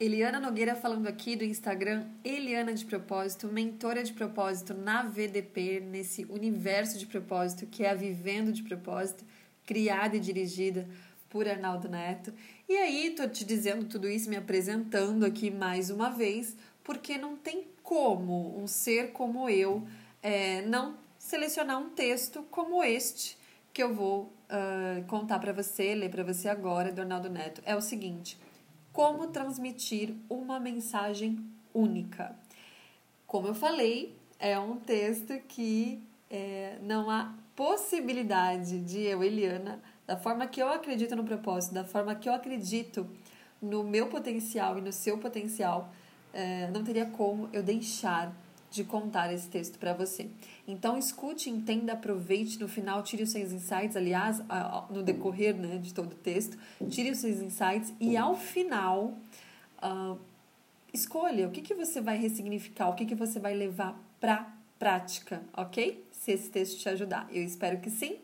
Eliana Nogueira falando aqui do Instagram Eliana de Propósito, mentora de propósito na VDP, nesse universo de propósito que é a Vivendo de Propósito, criada e dirigida por Arnaldo Neto. E aí, tô te dizendo tudo isso, me apresentando aqui mais uma vez, porque não tem como um ser como eu é, não selecionar um texto como este que eu vou uh, contar para você, ler para você agora, do Arnaldo Neto. É o seguinte como transmitir uma mensagem única. Como eu falei, é um texto que é, não há possibilidade de eu, Eliana, da forma que eu acredito no propósito, da forma que eu acredito no meu potencial e no seu potencial, é, não teria como eu deixar de contar esse texto para você. Então, escute, entenda, aproveite. No final, tire os seus insights. Aliás, no decorrer né, de todo o texto, tire os seus insights e, ao final, uh, escolha o que, que você vai ressignificar, o que, que você vai levar para prática, ok? Se esse texto te ajudar. Eu espero que sim.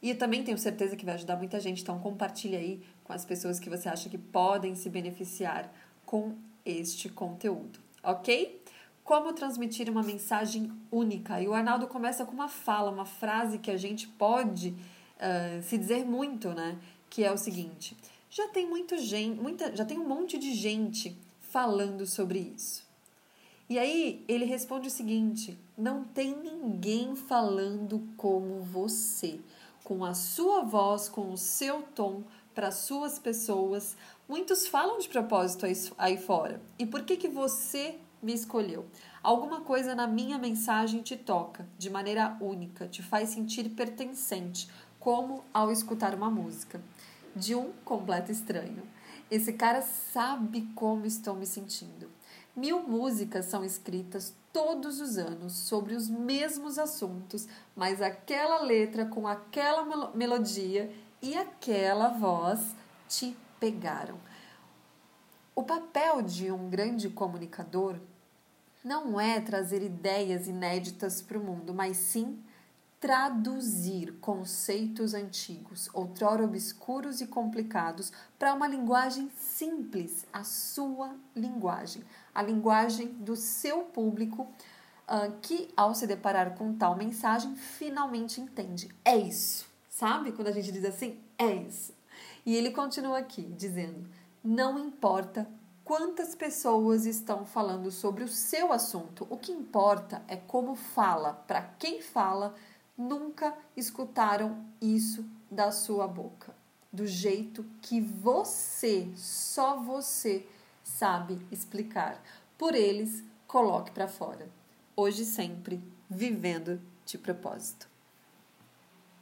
E também tenho certeza que vai ajudar muita gente. Então, compartilhe aí com as pessoas que você acha que podem se beneficiar com este conteúdo, ok? Como transmitir uma mensagem única? E o Arnaldo começa com uma fala, uma frase que a gente pode uh, se dizer muito, né? Que é o seguinte: já tem muito gente, muita, já tem um monte de gente falando sobre isso. E aí ele responde o seguinte: não tem ninguém falando como você, com a sua voz, com o seu tom para suas pessoas. Muitos falam de propósito aí, aí fora. E por que que você me escolheu. Alguma coisa na minha mensagem te toca de maneira única, te faz sentir pertencente, como ao escutar uma música de um completo estranho. Esse cara sabe como estou me sentindo. Mil músicas são escritas todos os anos sobre os mesmos assuntos, mas aquela letra com aquela melodia e aquela voz te pegaram. O papel de um grande comunicador não é trazer ideias inéditas para o mundo, mas sim traduzir conceitos antigos, outrora obscuros e complicados, para uma linguagem simples, a sua linguagem, a linguagem do seu público, uh, que ao se deparar com tal mensagem finalmente entende. É isso, sabe? Quando a gente diz assim, é isso. E ele continua aqui dizendo: não importa quantas pessoas estão falando sobre o seu assunto. O que importa é como fala. Para quem fala, nunca escutaram isso da sua boca. Do jeito que você, só você, sabe explicar. Por eles, coloque para fora. Hoje sempre, vivendo de propósito.